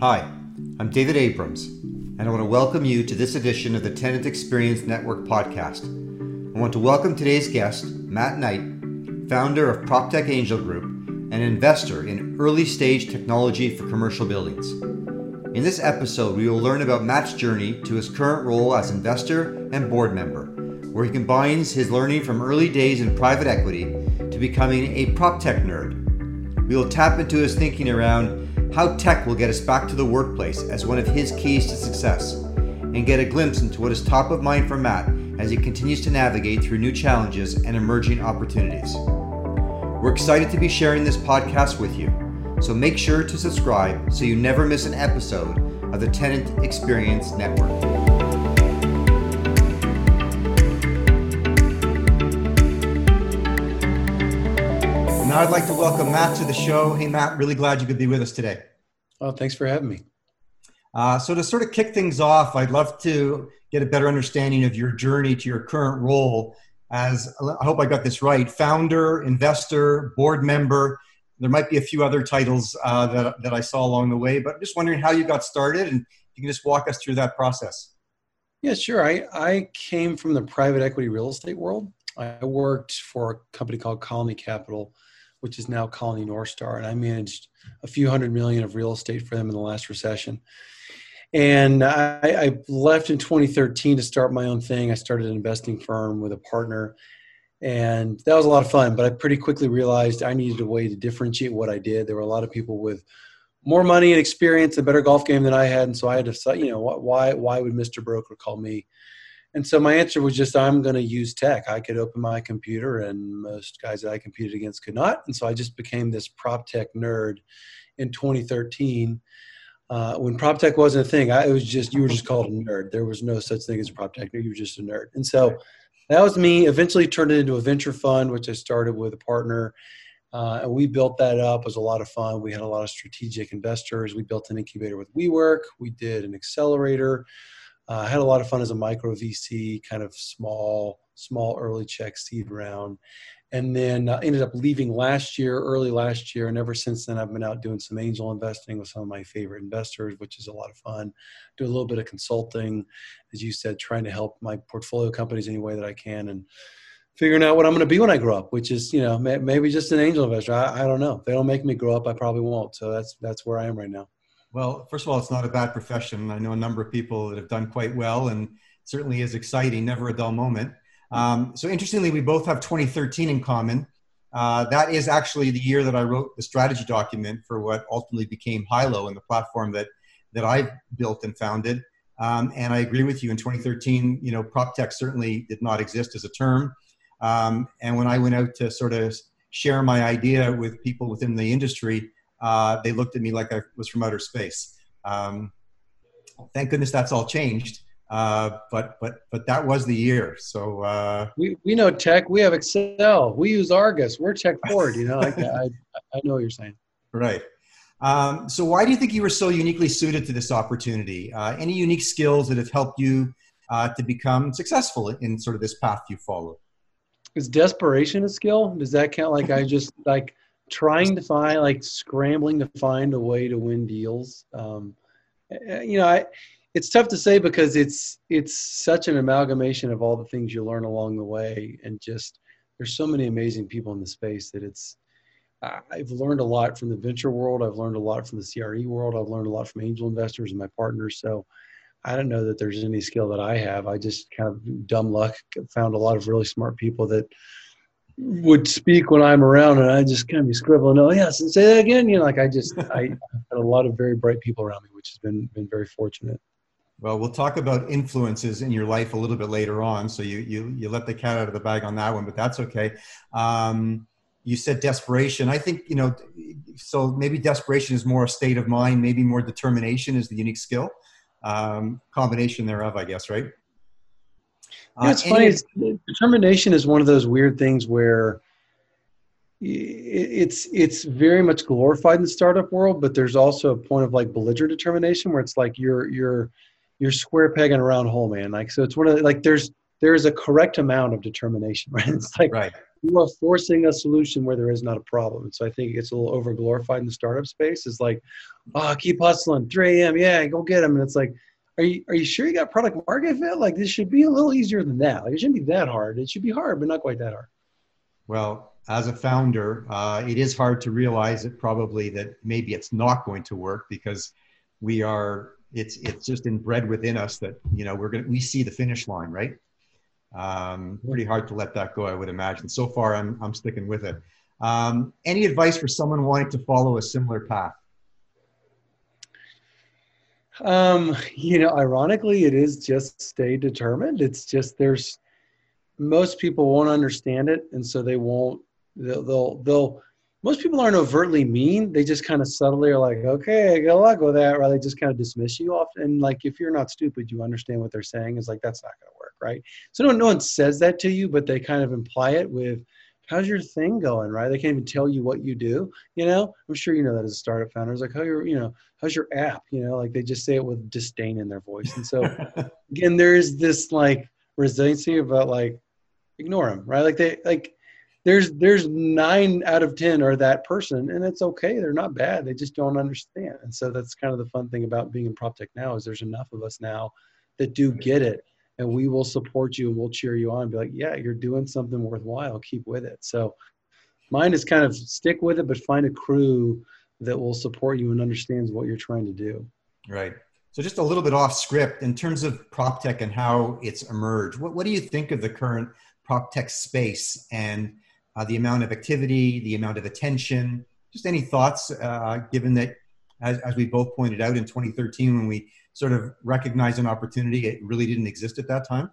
Hi, I'm David Abrams, and I want to welcome you to this edition of the Tenant Experience Network podcast. I want to welcome today's guest, Matt Knight, founder of PropTech Angel Group and investor in early stage technology for commercial buildings. In this episode, we will learn about Matt's journey to his current role as investor and board member, where he combines his learning from early days in private equity to becoming a PropTech nerd. We will tap into his thinking around how tech will get us back to the workplace as one of his keys to success, and get a glimpse into what is top of mind for Matt as he continues to navigate through new challenges and emerging opportunities. We're excited to be sharing this podcast with you, so make sure to subscribe so you never miss an episode of the Tenant Experience Network. Now I'd like to welcome Matt to the show. Hey, Matt, really glad you could be with us today. Oh, thanks for having me. Uh, so, to sort of kick things off, I'd love to get a better understanding of your journey to your current role as I hope I got this right founder, investor, board member. There might be a few other titles uh, that, that I saw along the way, but I'm just wondering how you got started and you can just walk us through that process. Yeah, sure. I, I came from the private equity real estate world. I worked for a company called Colony Capital which is now Colony North Star, and I managed a few hundred million of real estate for them in the last recession. And I, I, left in 2013 to start my own thing. I started an investing firm with a partner, and that was a lot of fun. But I pretty quickly realized I needed a way to differentiate what I did. There were a lot of people with more money and experience, a better golf game than I had, and so I had to, you know, why why would Mr. Broker call me? And so my answer was just, I'm going to use tech. I could open my computer, and most guys that I competed against could not. And so I just became this prop tech nerd in 2013. Uh, when prop tech wasn't a thing, I, it was just you were just called a nerd. There was no such thing as a prop tech nerd. You were just a nerd. And so that was me. Eventually turned it into a venture fund, which I started with a partner. Uh, and we built that up. It was a lot of fun. We had a lot of strategic investors. We built an incubator with WeWork. We did an accelerator. Uh, I had a lot of fun as a micro VC, kind of small, small early check seed round. And then uh, ended up leaving last year, early last year. And ever since then, I've been out doing some angel investing with some of my favorite investors, which is a lot of fun. Do a little bit of consulting, as you said, trying to help my portfolio companies any way that I can. And figuring out what I'm going to be when I grow up, which is, you know, maybe just an angel investor. I, I don't know. If they don't make me grow up, I probably won't. So that's, that's where I am right now. Well, first of all, it's not a bad profession. I know a number of people that have done quite well and certainly is exciting, never a dull moment. Um, so, interestingly, we both have 2013 in common. Uh, that is actually the year that I wrote the strategy document for what ultimately became Hilo and the platform that, that I built and founded. Um, and I agree with you. In 2013, you know, prop tech certainly did not exist as a term. Um, and when I went out to sort of share my idea with people within the industry, uh, they looked at me like I was from outer space. Um, thank goodness that's all changed. Uh, but but but that was the year. So uh, we we know tech. We have Excel. We use Argus. We're tech forward. You know, I, I, I know what you're saying. Right. Um, so why do you think you were so uniquely suited to this opportunity? Uh, any unique skills that have helped you uh, to become successful in sort of this path you followed? Is desperation a skill? Does that count? Like I just like trying to find like scrambling to find a way to win deals um, you know I, it's tough to say because it's it's such an amalgamation of all the things you learn along the way and just there's so many amazing people in the space that it's i've learned a lot from the venture world. I've learned a lot from the cre world. I've learned a lot from angel investors and my partners. So i don't know that there's any skill that i have. I just kind of dumb luck found a lot of really smart people that would speak when I'm around, and I just kind of be scribbling. Oh yes, and say that again. You know, like I just I had a lot of very bright people around me, which has been been very fortunate. Well, we'll talk about influences in your life a little bit later on. So you you you let the cat out of the bag on that one, but that's okay. Um, you said desperation. I think you know. So maybe desperation is more a state of mind. Maybe more determination is the unique skill. Um, combination thereof, I guess. Right. Yeah, it's uh, funny. It's, determination is one of those weird things where it's it's very much glorified in the startup world, but there's also a point of like belligerent determination where it's like you're you're you're square peg in a round hole, man. Like so, it's one of the, like there's there's a correct amount of determination, right? It's like right. you are forcing a solution where there is not a problem. And so I think it gets a little over glorified in the startup space. Is like, oh, keep hustling, 3 a.m. Yeah, go get them. And it's like, are you are you sure you got product market fit? Like this should be a little easier than that. Like, it shouldn't be that hard. It should be hard, but not quite that hard. Well, as a founder, uh, it is hard to realize it probably that maybe it's not going to work because we are it's it's just inbred within us that you know we're gonna we see the finish line right um, pretty hard to let that go i would imagine so far i'm, I'm sticking with it um, any advice for someone wanting to follow a similar path um, you know ironically it is just stay determined it's just there's most people won't understand it and so they won't they'll they'll, they'll most people aren't overtly mean. They just kind of subtly are like, okay, good luck with that, or they just kind of dismiss you off. And like, if you're not stupid, you understand what they're saying. Is like that's not going to work, right? So no, no one says that to you, but they kind of imply it with, "How's your thing going?" Right? They can't even tell you what you do. You know, I'm sure you know that as a startup founder. It's like, how your, you know, how's your app? You know, like they just say it with disdain in their voice. And so, again, there is this like resiliency about like ignore them, right? Like they like there's there's nine out of ten are that person and it's okay they're not bad they just don't understand and so that's kind of the fun thing about being in prop tech now is there's enough of us now that do get it and we will support you and we'll cheer you on and be like yeah you're doing something worthwhile. Keep with it. So mine is kind of stick with it but find a crew that will support you and understands what you're trying to do. Right. So just a little bit off script in terms of prop tech and how it's emerged what, what do you think of the current prop tech space and uh, the amount of activity, the amount of attention. Just any thoughts, uh, given that, as, as we both pointed out in 2013, when we sort of recognized an opportunity, it really didn't exist at that time?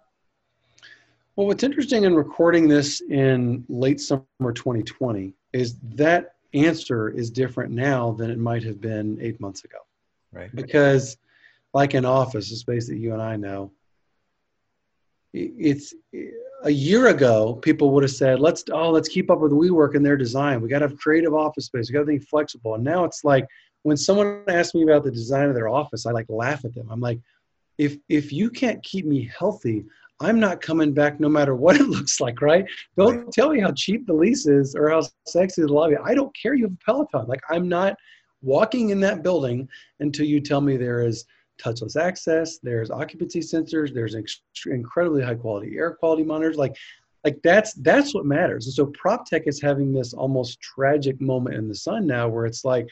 Well, what's interesting in recording this in late summer 2020 is that answer is different now than it might have been eight months ago. Right. Because, like in office, a space that you and I know, it's a year ago, people would have said, "Let's oh, let's keep up with WeWork and their design. We got to have creative office space. We got to think flexible." And now it's like when someone asks me about the design of their office, I like laugh at them. I'm like, if if you can't keep me healthy, I'm not coming back no matter what it looks like, right? Don't right. tell me how cheap the lease is or how sexy the lobby. I don't care you have a Peloton. Like I'm not walking in that building until you tell me there is touchless access there's occupancy sensors there's ex- incredibly high quality air quality monitors like like that's that's what matters and so prop tech is having this almost tragic moment in the sun now where it's like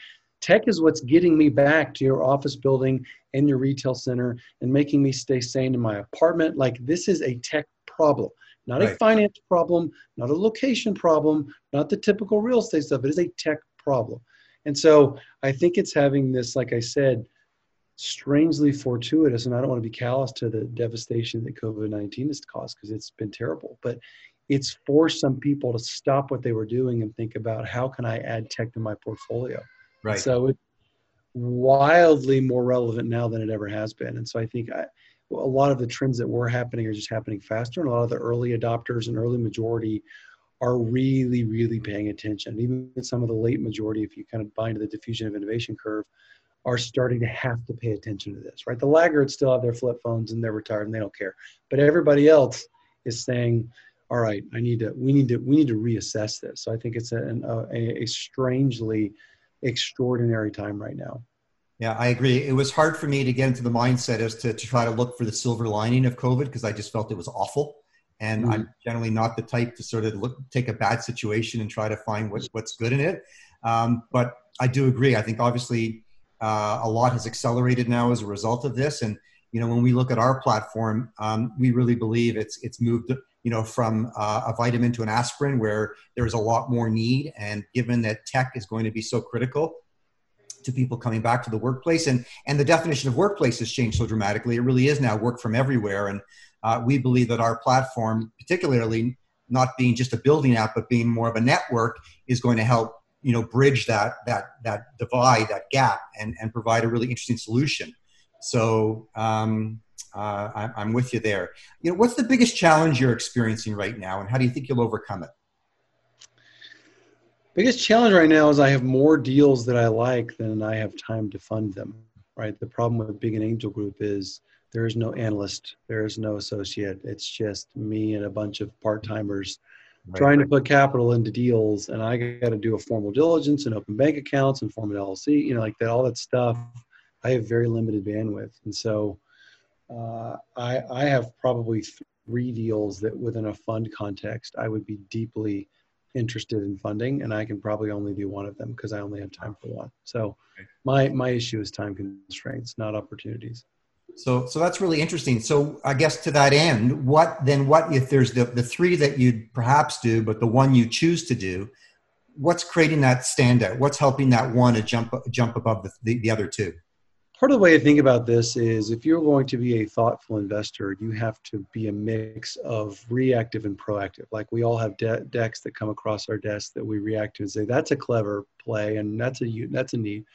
tech is what's getting me back to your office building and your retail center and making me stay sane in my apartment like this is a tech problem not right. a finance problem not a location problem not the typical real estate stuff it is a tech problem and so i think it's having this like i said strangely fortuitous, and I don't want to be callous to the devastation that COVID 19 has caused because it's been terrible, but it's forced some people to stop what they were doing and think about how can I add tech to my portfolio. Right. So it's wildly more relevant now than it ever has been. And so I think I, a lot of the trends that were happening are just happening faster, and a lot of the early adopters and early majority are really, really paying attention. Even some of the late majority, if you kind of bind to the diffusion of innovation curve, are starting to have to pay attention to this, right? The laggards still have their flip phones and they're retired and they don't care. But everybody else is saying, all right, I need to, we need to, we need to reassess this. So I think it's a, a, a strangely extraordinary time right now. Yeah, I agree. It was hard for me to get into the mindset as to, to try to look for the silver lining of COVID because I just felt it was awful. And mm-hmm. I'm generally not the type to sort of look, take a bad situation and try to find what, what's good in it. Um, but I do agree. I think obviously uh, a lot has accelerated now as a result of this. And you know, when we look at our platform, um, we really believe it's it's moved you know from uh, a vitamin to an aspirin, where there's a lot more need. And given that tech is going to be so critical to people coming back to the workplace, and and the definition of workplace has changed so dramatically, it really is now work from everywhere. And uh, we believe that our platform, particularly not being just a building app, but being more of a network, is going to help you know bridge that that that divide that gap and and provide a really interesting solution so um, uh, I, i'm with you there you know what's the biggest challenge you're experiencing right now and how do you think you'll overcome it biggest challenge right now is i have more deals that i like than i have time to fund them right the problem with being an angel group is there is no analyst there is no associate it's just me and a bunch of part-timers right. trying to put capital into deals, and I got to do a formal diligence and open bank accounts and form an LLC, you know, like that, all that stuff. I have very limited bandwidth, and so uh, I, I have probably three deals that, within a fund context, I would be deeply interested in funding, and I can probably only do one of them because I only have time for one. So, my my issue is time constraints, not opportunities. So, so that's really interesting. So, I guess to that end, what then? What if there's the the three that you'd perhaps do, but the one you choose to do? What's creating that standout? What's helping that one to jump jump above the, the, the other two? Part of the way to think about this is if you're going to be a thoughtful investor, you have to be a mix of reactive and proactive. Like we all have de- decks that come across our desk that we react to and say that's a clever play and that's a that's a need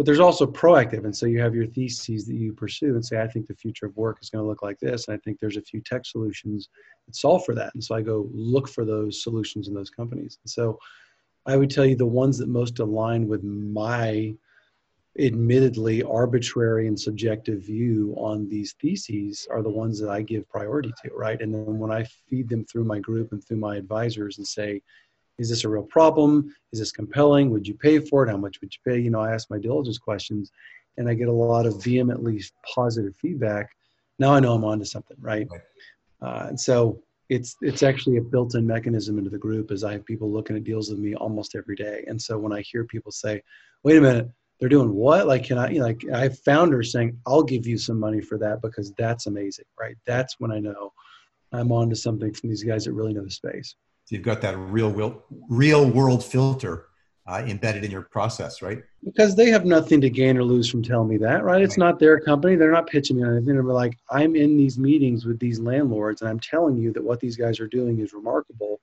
but there's also proactive and so you have your theses that you pursue and say i think the future of work is going to look like this and i think there's a few tech solutions that solve for that. And so i go look for those solutions in those companies. And so i would tell you the ones that most align with my admittedly arbitrary and subjective view on these theses are the ones that i give priority to right and then when i feed them through my group and through my advisors and say is this a real problem? Is this compelling? Would you pay for it? How much would you pay? You know, I ask my diligence questions and I get a lot of vehemently positive feedback. Now I know I'm onto something, right? right. Uh, and so it's it's actually a built-in mechanism into the group as I have people looking at deals with me almost every day. And so when I hear people say, "Wait a minute, they're doing what?" Like, can I? You know, like I have founders saying, "I'll give you some money for that because that's amazing," right? That's when I know I'm onto something from these guys that really know the space. So you've got that real real, real world filter uh, embedded in your process, right? Because they have nothing to gain or lose from telling me that, right? It's right. not their company. They're not pitching me anything. They're like, I'm in these meetings with these landlords, and I'm telling you that what these guys are doing is remarkable.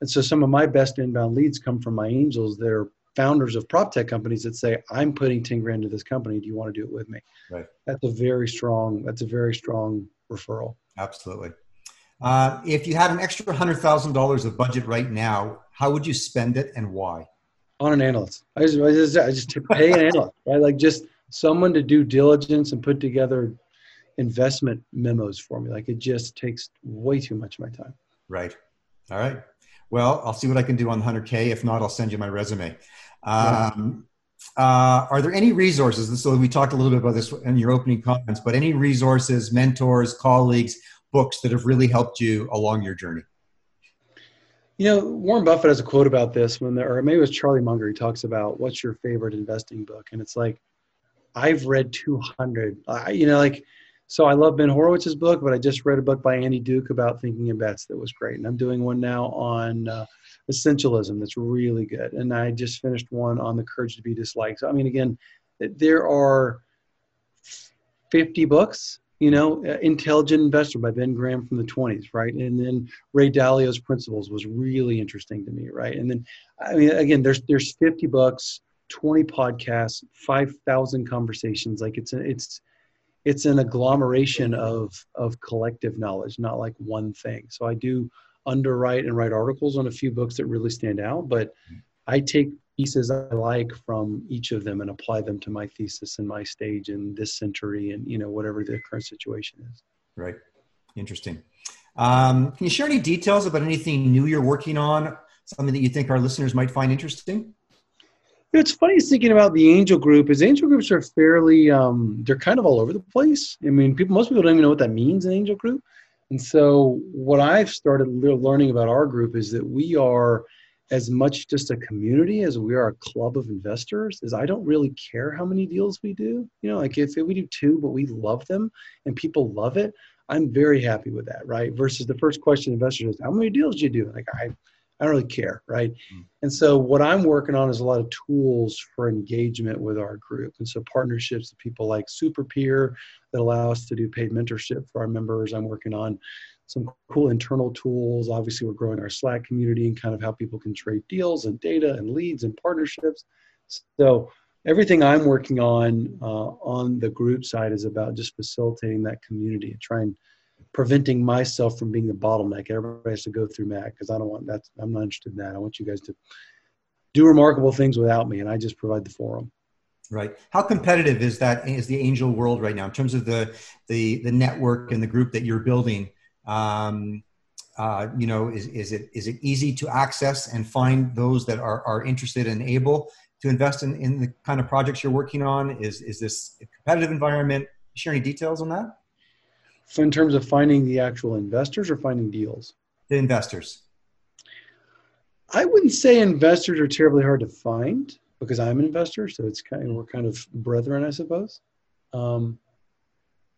And so some of my best inbound leads come from my angels. They're founders of prop tech companies that say, I'm putting 10 grand into this company. Do you want to do it with me? Right. That's a very strong, that's a very strong referral. Absolutely. Uh, if you had an extra hundred thousand dollars of budget right now, how would you spend it and why? On an analyst. I just, I just, I just pay an analyst, right? Like just someone to do diligence and put together investment memos for me. Like it just takes way too much of my time. Right. All right. Well, I'll see what I can do on the 100K. If not, I'll send you my resume. Um, uh, are there any resources? So we talked a little bit about this in your opening comments, but any resources, mentors, colleagues, books that have really helped you along your journey? You know, Warren Buffett has a quote about this when there, or maybe it was Charlie Munger. He talks about what's your favorite investing book, and it's like, I've read 200. I, you know, like, so I love Ben Horowitz's book, but I just read a book by Annie Duke about thinking in bets that was great, and I'm doing one now on uh, essentialism that's really good, and I just finished one on the courage to be disliked. So, I mean, again, there are 50 books you know, uh, Intelligent Investor by Ben Graham from the 20s, right? And then Ray Dalio's Principles was really interesting to me, right? And then, I mean, again, there's there's 50 books, 20 podcasts, 5,000 conversations. Like it's it's it's an agglomeration of of collective knowledge, not like one thing. So I do underwrite and write articles on a few books that really stand out, but I take pieces I like from each of them and apply them to my thesis and my stage in this century and you know whatever the current situation is. Right. Interesting. Um, can you share any details about anything new you're working on? Something that you think our listeners might find interesting? It's funny thinking about the angel group. Is angel groups are fairly um, they're kind of all over the place. I mean, people most people don't even know what that means, an angel group. And so, what I've started learning about our group is that we are as much just a community as we are a club of investors is I don't really care how many deals we do. You know, like if we do two, but we love them and people love it, I'm very happy with that, right? Versus the first question investors is, how many deals do you do? Like I, I don't really care, right? Mm. And so what I'm working on is a lot of tools for engagement with our group. And so partnerships with people like SuperPeer that allow us to do paid mentorship for our members. I'm working on some cool internal tools. Obviously, we're growing our Slack community and kind of how people can trade deals and data and leads and partnerships. So everything I'm working on uh, on the group side is about just facilitating that community and trying preventing myself from being the bottleneck. Everybody has to go through Matt because I don't want that. I'm not interested in that. I want you guys to do remarkable things without me, and I just provide the forum. Right. How competitive is that? Is the angel world right now in terms of the the the network and the group that you're building? Um, Uh, you know, is, is it is it easy to access and find those that are, are interested and able to invest in, in the kind of projects you're working on? Is is this a competitive environment? Share any details on that? In terms of finding the actual investors or finding deals? The investors. I wouldn't say investors are terribly hard to find because I'm an investor, so it's kind of we're kind of brethren, I suppose. Um,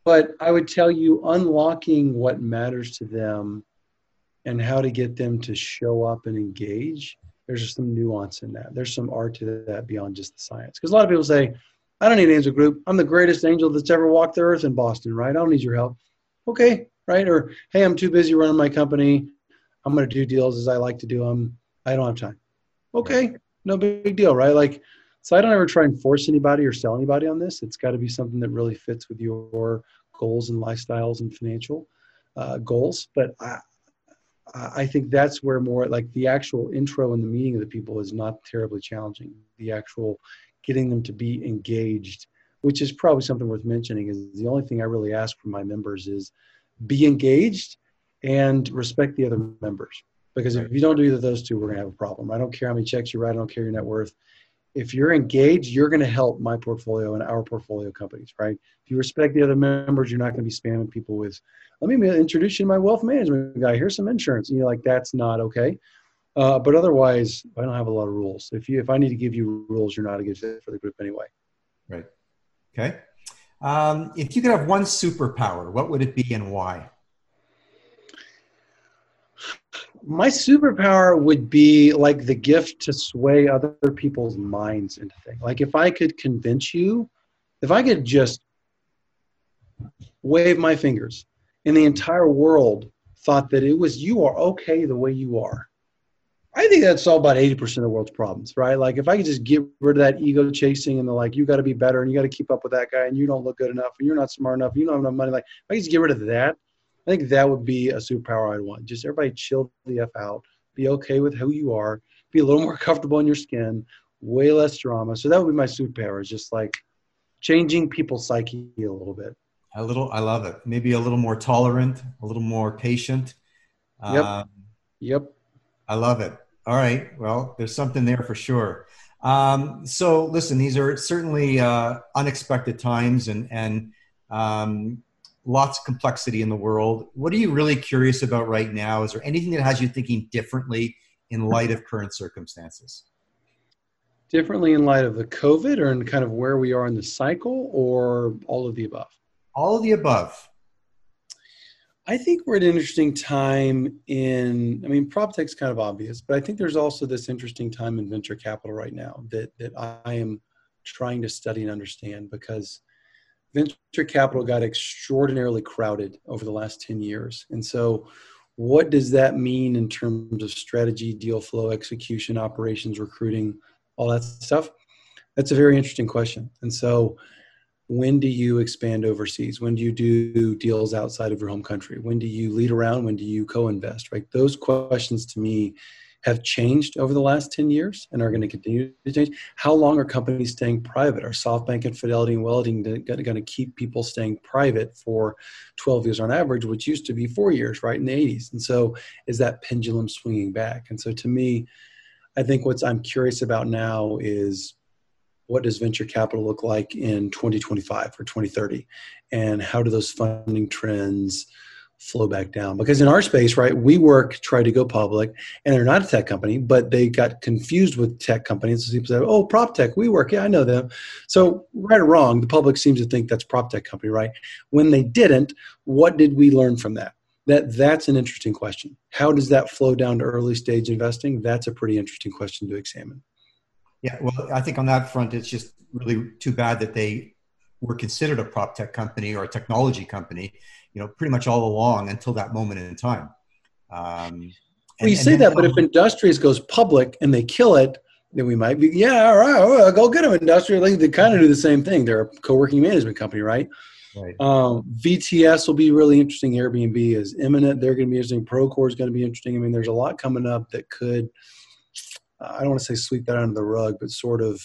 but I would tell you unlocking what matters to them and how to get them to show up and engage. There's some nuance in that. There's some art to that beyond just the science. Because a lot of people say, I don't need an angel group. I'm the greatest angel that's ever walked the earth in Boston, right? I don't need your help. Okay, right? Or, hey, I'm too busy running my company. I'm going to do deals as I like to do them. I don't have time. Okay, no big deal, right? Like, so I don't ever try and force anybody or sell anybody on this. It's got to be something that really fits with your goals and lifestyles and financial uh, goals. But I, I think that's where more like the actual intro and the meeting of the people is not terribly challenging. The actual getting them to be engaged, which is probably something worth mentioning, is the only thing I really ask from my members is be engaged and respect the other members. Because if you don't do either of those two, we're going to have a problem. I don't care how many checks you write, I don't care your net worth. If you're engaged, you're going to help my portfolio and our portfolio companies, right? If you respect the other members, you're not going to be spamming people with, let me introduce you to my wealth management guy. Here's some insurance. You know, like that's not okay. Uh, but otherwise, I don't have a lot of rules. If you if I need to give you rules, you're not a good fit for the group anyway. Right. Okay. Um, if you could have one superpower, what would it be and why? My superpower would be like the gift to sway other people's minds into things. Like if I could convince you, if I could just wave my fingers and the entire world thought that it was you are okay the way you are I think that's all about 80% of the world's problems, right? Like if I could just get rid of that ego chasing and the like, you got to be better and you got to keep up with that guy and you don't look good enough and you're not smart enough, you don't have enough money. Like if I could just get rid of that, I think that would be a superpower I'd want. Just everybody chill the F out, be okay with who you are, be a little more comfortable in your skin, way less drama. So that would be my superpower is just like changing people's psyche a little bit. A little, I love it. Maybe a little more tolerant, a little more patient. Yep. Um, yep. I love it. All right. Well, there's something there for sure. Um, so, listen, these are certainly uh, unexpected times and and um, lots of complexity in the world. What are you really curious about right now? Is there anything that has you thinking differently in light of current circumstances? Differently in light of the COVID, or in kind of where we are in the cycle, or all of the above? All of the above. I think we're at an interesting time in, I mean, prop tech's kind of obvious, but I think there's also this interesting time in venture capital right now that, that I am trying to study and understand because venture capital got extraordinarily crowded over the last 10 years. And so, what does that mean in terms of strategy, deal flow, execution, operations, recruiting, all that stuff? That's a very interesting question. And so, when do you expand overseas? When do you do deals outside of your home country? When do you lead around? When do you co-invest? Right? Those questions to me have changed over the last 10 years and are going to continue to change. How long are companies staying private? Are softbank and fidelity and welding going to keep people staying private for 12 years on average which used to be four years right in the 80s and so is that pendulum swinging back? And so to me i think what's i'm curious about now is what does venture capital look like in 2025 or 2030 and how do those funding trends flow back down? Because in our space right WeWork tried to go public and they're not a tech company but they got confused with tech companies. So people say oh prop tech WeWork yeah i know them. So right or wrong the public seems to think that's prop tech company right? When they didn't what did we learn from that? That that's an interesting question. How does that flow down to early stage investing? That's a pretty interesting question to examine yeah, well, I think on that front, it's just really too bad that they were considered a prop tech company or a technology company, you know, pretty much all along until that moment in time. Um, well, you say that, but if Industrious goes public and they kill it, then we might be, yeah, all right, well, go get them. Industrious, they kind of do the same thing. They're a co-working management company, right? Right. Um, VTS will be really interesting. Airbnb is imminent. They're going to be interesting. Procore is going to be interesting. I mean, there's a lot coming up that could – I don't want to say sweep that under the rug, but sort of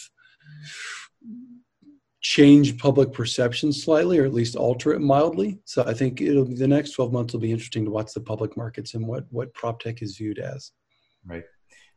change public perception slightly, or at least alter it mildly. So I think it'll be the next 12 months will be interesting to watch the public markets and what what prop tech is viewed as. Right.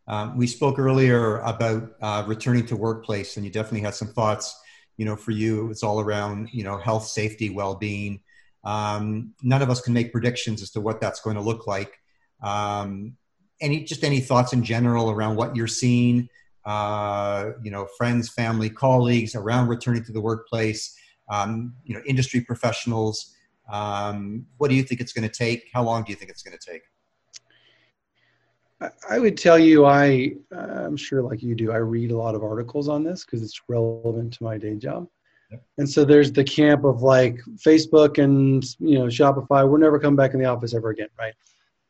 Um, we spoke earlier about uh, returning to workplace, and you definitely had some thoughts. You know, for you, it was all around you know health, safety, well-being. Um, none of us can make predictions as to what that's going to look like. Um, any just any thoughts in general around what you're seeing? Uh, you know, friends, family, colleagues around returning to the workplace. Um, you know, industry professionals. Um, what do you think it's going to take? How long do you think it's going to take? I would tell you, I I'm sure like you do, I read a lot of articles on this because it's relevant to my day job. And so there's the camp of like Facebook and you know Shopify. We're never coming back in the office ever again, right?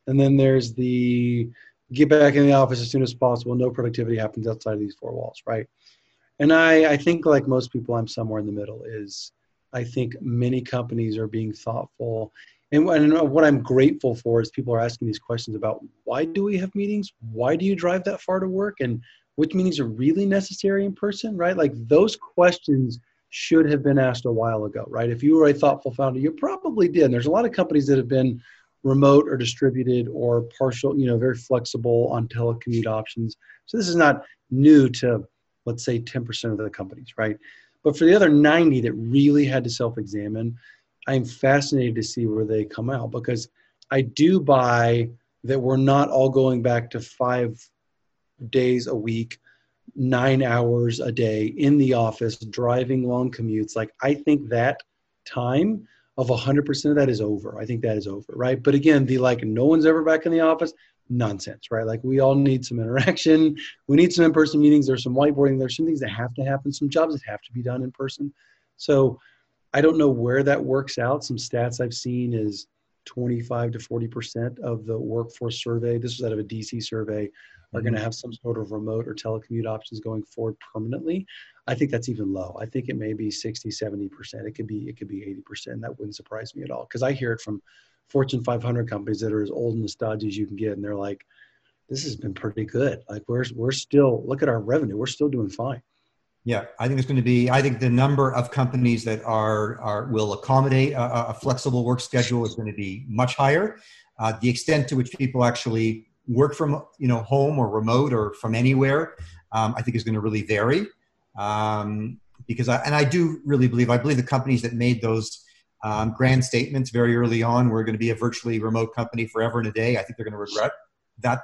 And then there's the get back in the office as soon as possible. No productivity happens outside of these four walls, right? And I I think like most people, I'm somewhere in the middle. Is I think many companies are being thoughtful and, and what I'm grateful for is people are asking these questions about why do we have meetings? Why do you drive that far to work? And which meetings are really necessary in person, right? Like those questions should have been asked a while ago, right? If you were a thoughtful founder, you probably did. And there's a lot of companies that have been remote or distributed or partial, you know, very flexible on telecommute options. So this is not new to, let's say, 10% of the companies, right? But for the other 90 that really had to self examine, I'm fascinated to see where they come out because I do buy that we're not all going back to five days a week, nine hours a day in the office, driving long commutes. Like, I think that time of 100% of that is over. I think that is over, right? But again, the like, no one's ever back in the office nonsense, right? Like, we all need some interaction. We need some in person meetings. There's some whiteboarding. There's some things that have to happen, some jobs that have to be done in person. So, I don't know where that works out. Some stats I've seen is 25 to 40% of the workforce survey, this was out of a DC survey, are going to mm-hmm. have some sort of remote or telecommute options going forward permanently. I think that's even low. I think it may be 60, 70%. It could be, it could be 80%. That wouldn't surprise me at all. Cause I hear it from Fortune 500 companies that are as old and as stodgy as you can get. And they're like, this has been pretty good. Like we're, we're still, look at our revenue. We're still doing fine. Yeah, I think it's going to be. I think the number of companies that are are will accommodate a, a flexible work schedule is going to be much higher. Uh, the extent to which people actually work from you know home or remote or from anywhere, um, I think is going to really vary. Um, because I, and I do really believe I believe the companies that made those um, grand statements very early on we're going to be a virtually remote company forever and a day. I think they're going to regret that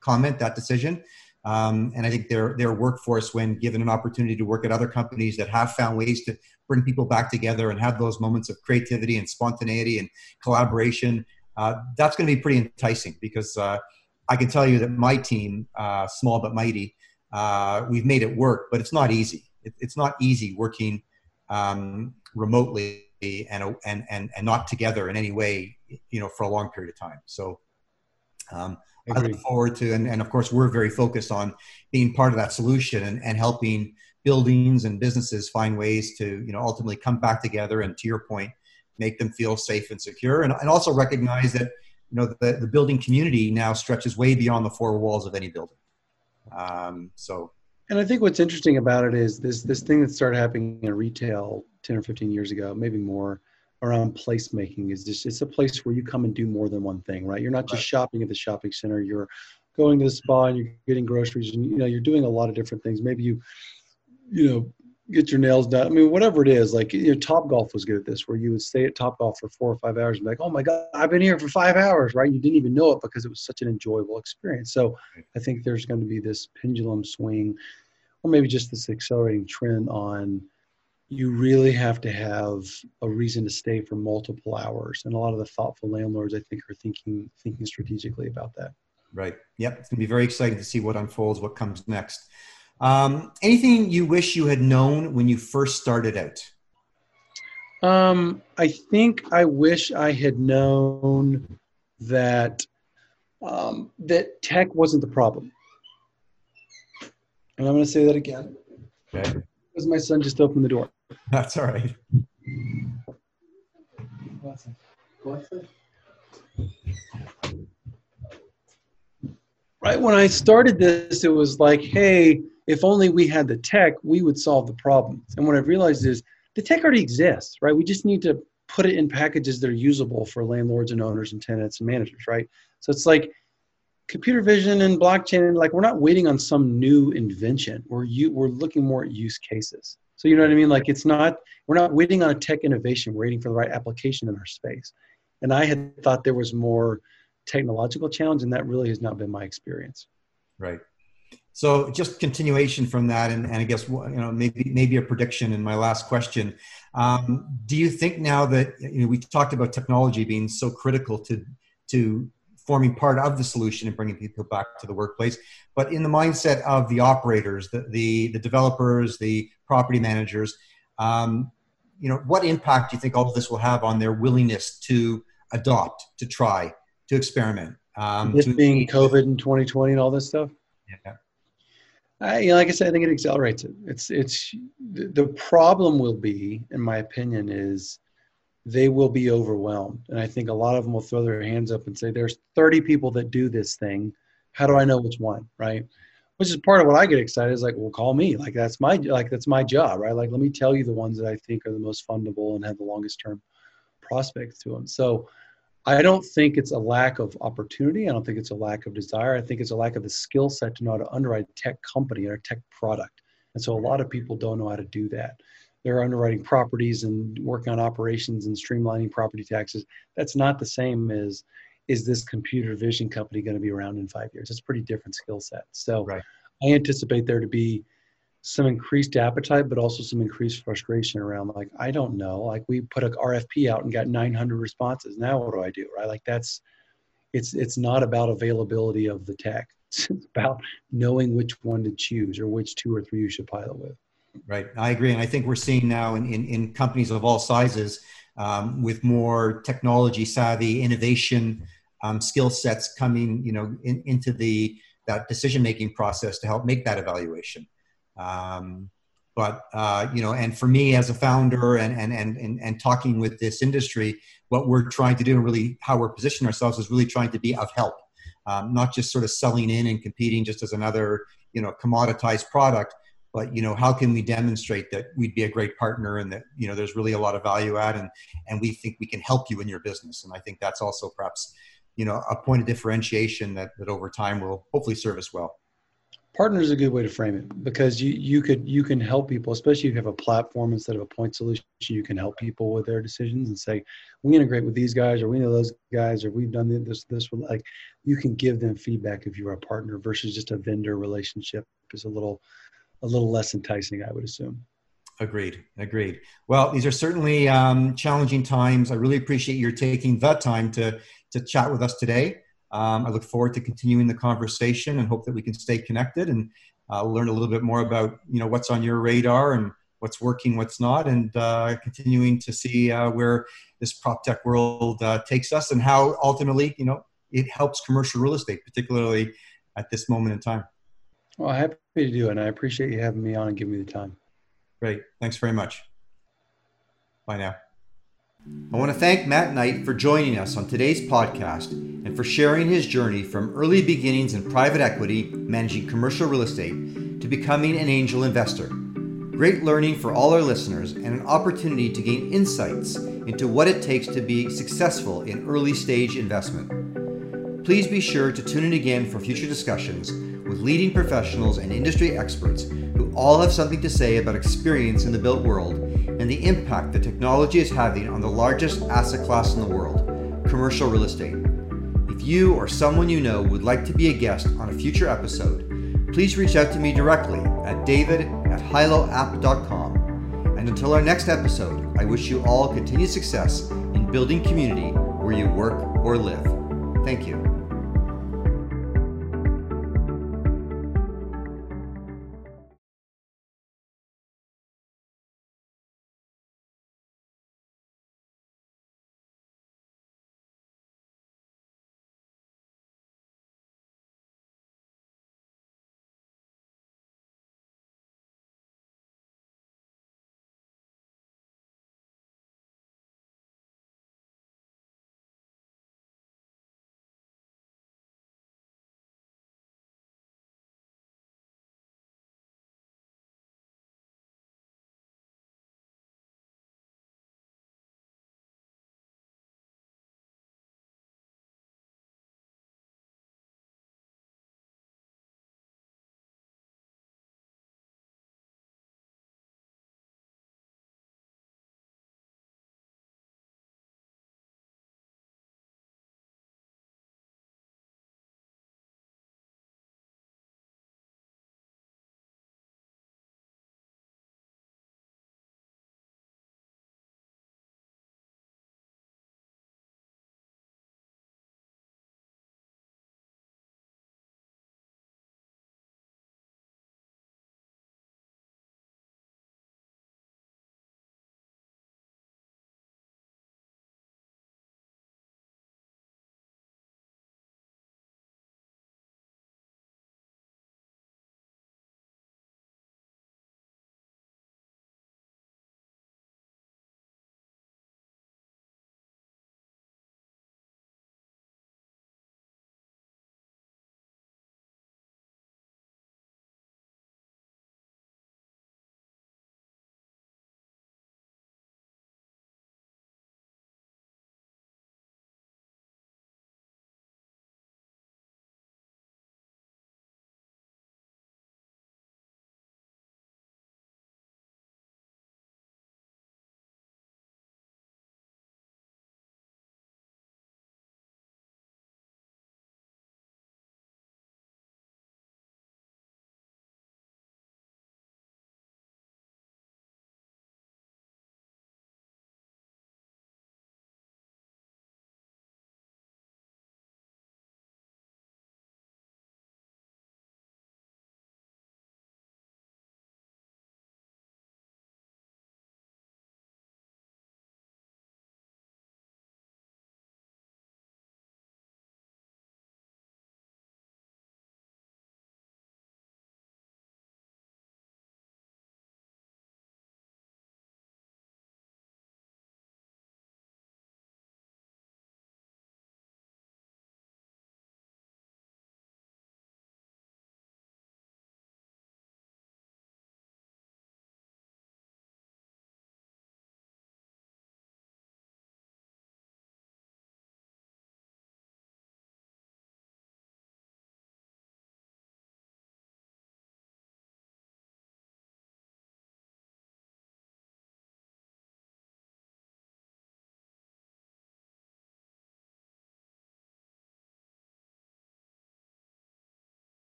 comment, that decision. Um, and I think their their workforce, when given an opportunity to work at other companies that have found ways to bring people back together and have those moments of creativity and spontaneity and collaboration, uh, that's going to be pretty enticing. Because uh, I can tell you that my team, uh, small but mighty, uh, we've made it work, but it's not easy. It, it's not easy working um, remotely and, and and and not together in any way, you know, for a long period of time. So. Um, I look forward to, and, and of course, we're very focused on being part of that solution and, and helping buildings and businesses find ways to, you know, ultimately come back together and to your point, make them feel safe and secure, and, and also recognize that, you know, the, the building community now stretches way beyond the four walls of any building. Um, so, and I think what's interesting about it is this this thing that started happening in retail 10 or 15 years ago, maybe more, around placemaking is just it's a place where you come and do more than one thing right? You're not just right. shopping at the shopping center. You're going to the spa and you're getting groceries and you know you're doing a lot of different things. Maybe you you know get your nails done. I mean whatever it is like you know Topgolf was good at this where you would stay at Topgolf for four or five hours and be like oh my god i've been here for five hours right? You didn't even know it because it was such an enjoyable experience. So i think there's going to be this pendulum swing or maybe just this accelerating trend on you really have to have a reason to stay for multiple hours. And a lot of the thoughtful landlords i think are thinking thinking strategically about that. Right. Yep. It's going to be very exciting to see what unfolds what comes next um, anything you wish you had known when you first started out um, i think i wish i had known that um, that tech wasn't the problem and i'm going to say that again okay. because my son just opened the door That's all right. Right when I started this, it was like, hey, if only we had the tech, we would solve the problem. And what I've realized is the tech already exists, right? We just need to put it in packages that are usable for landlords and owners and tenants and managers, right? So it's like computer vision and blockchain, like we're not waiting on some new invention. We're you we're looking more at use cases. So you know what I mean? Like it's not we're not waiting on a tech innovation, we're waiting for the right application in our space. And I had thought there was more technological challenge, and that really has not been my experience. Right. So just continuation from that, and, and I guess you know maybe maybe a prediction in my last question. Um, do you think now that you know we talked about technology being so critical to to forming part of the solution and bringing people back to the workplace, but in the mindset of the operators, the the, the developers, the property managers, um, you know, what impact do you think all of this will have on their willingness to adopt, to try, to experiment? Um, this to being COVID in 2020 and all this stuff. Yeah. I, you know, like I said, I think it accelerates it. It's it's the problem will be, in my opinion, is they will be overwhelmed, and I think a lot of them will throw their hands up and say, "There's 30 people that do this thing. How do I know which one?" Right? Which is part of what I get excited is like, "Well, call me. Like that's my like that's my job, right? Like let me tell you the ones that I think are the most fundable and have the longest term prospects to them." So I don't think it's a lack of opportunity. I don't think it's a lack of desire. I think it's a lack of the skill set to know how to underwrite a tech company or a tech product. And so a lot of people don't know how to do that. They're underwriting properties and working on operations and streamlining property taxes. That's not the same as is this computer vision company going to be around in five years? It's a pretty different skill set. So right. I anticipate there to be some increased appetite, but also some increased frustration around like, I don't know, like we put a RFP out and got 900 responses. Now what do I do? Right. Like that's, it's, it's not about availability of the tech. It's about knowing which one to choose or which two or three you should pilot with. Right. I agree. And I think we're seeing now in, in, in companies of all sizes um, with more technology savvy innovation um, skill sets coming, you know, in, into the, that decision-making process to help make that evaluation. Um, but uh, you know, and for me as a founder and, and and and and talking with this industry, what we're trying to do and really how we're positioning ourselves is really trying to be of help, um, not just sort of selling in and competing just as another you know commoditized product, but you know how can we demonstrate that we'd be a great partner and that you know there's really a lot of value add and and we think we can help you in your business, and I think that's also perhaps you know a point of differentiation that that over time will hopefully serve us well partner is a good way to frame it because you you could you can help people especially if you have a platform instead of a point solution you can help people with their decisions and say we integrate with these guys or we know those guys or we've done this this with like you can give them feedback if you're a partner versus just a vendor relationship is a little a little less enticing i would assume. Agreed. Agreed. Well these are certainly um, challenging times. I really appreciate your taking the time to to chat with us today um, I look forward to continuing the conversation and hope that we can stay connected and uh, learn a little bit more about you know what's on your radar and what's working, what's not, and uh, continuing to see uh, where this prop tech world uh, takes us and how ultimately you know it helps commercial real estate, particularly at this moment in time. Well, happy to do it, and I appreciate you having me on and giving me the time. Great, thanks very much. Bye now. I want to thank Matt Knight for joining us on today's podcast and for sharing his journey from early beginnings in private equity, managing commercial real estate, to becoming an angel investor. Great learning for all our listeners and an opportunity to gain insights into what it takes to be successful in early stage investment. Please be sure to tune in again for future discussions with leading professionals and industry experts who all have something to say about experience in the built world and the impact the technology is having on the largest asset class in the world commercial real estate. If you or someone you know would like to be a guest on a future episode, please reach out to me directly at david at hiloapp.com. And until our next episode, I wish you all continued success in building community where you work or live. Thank you.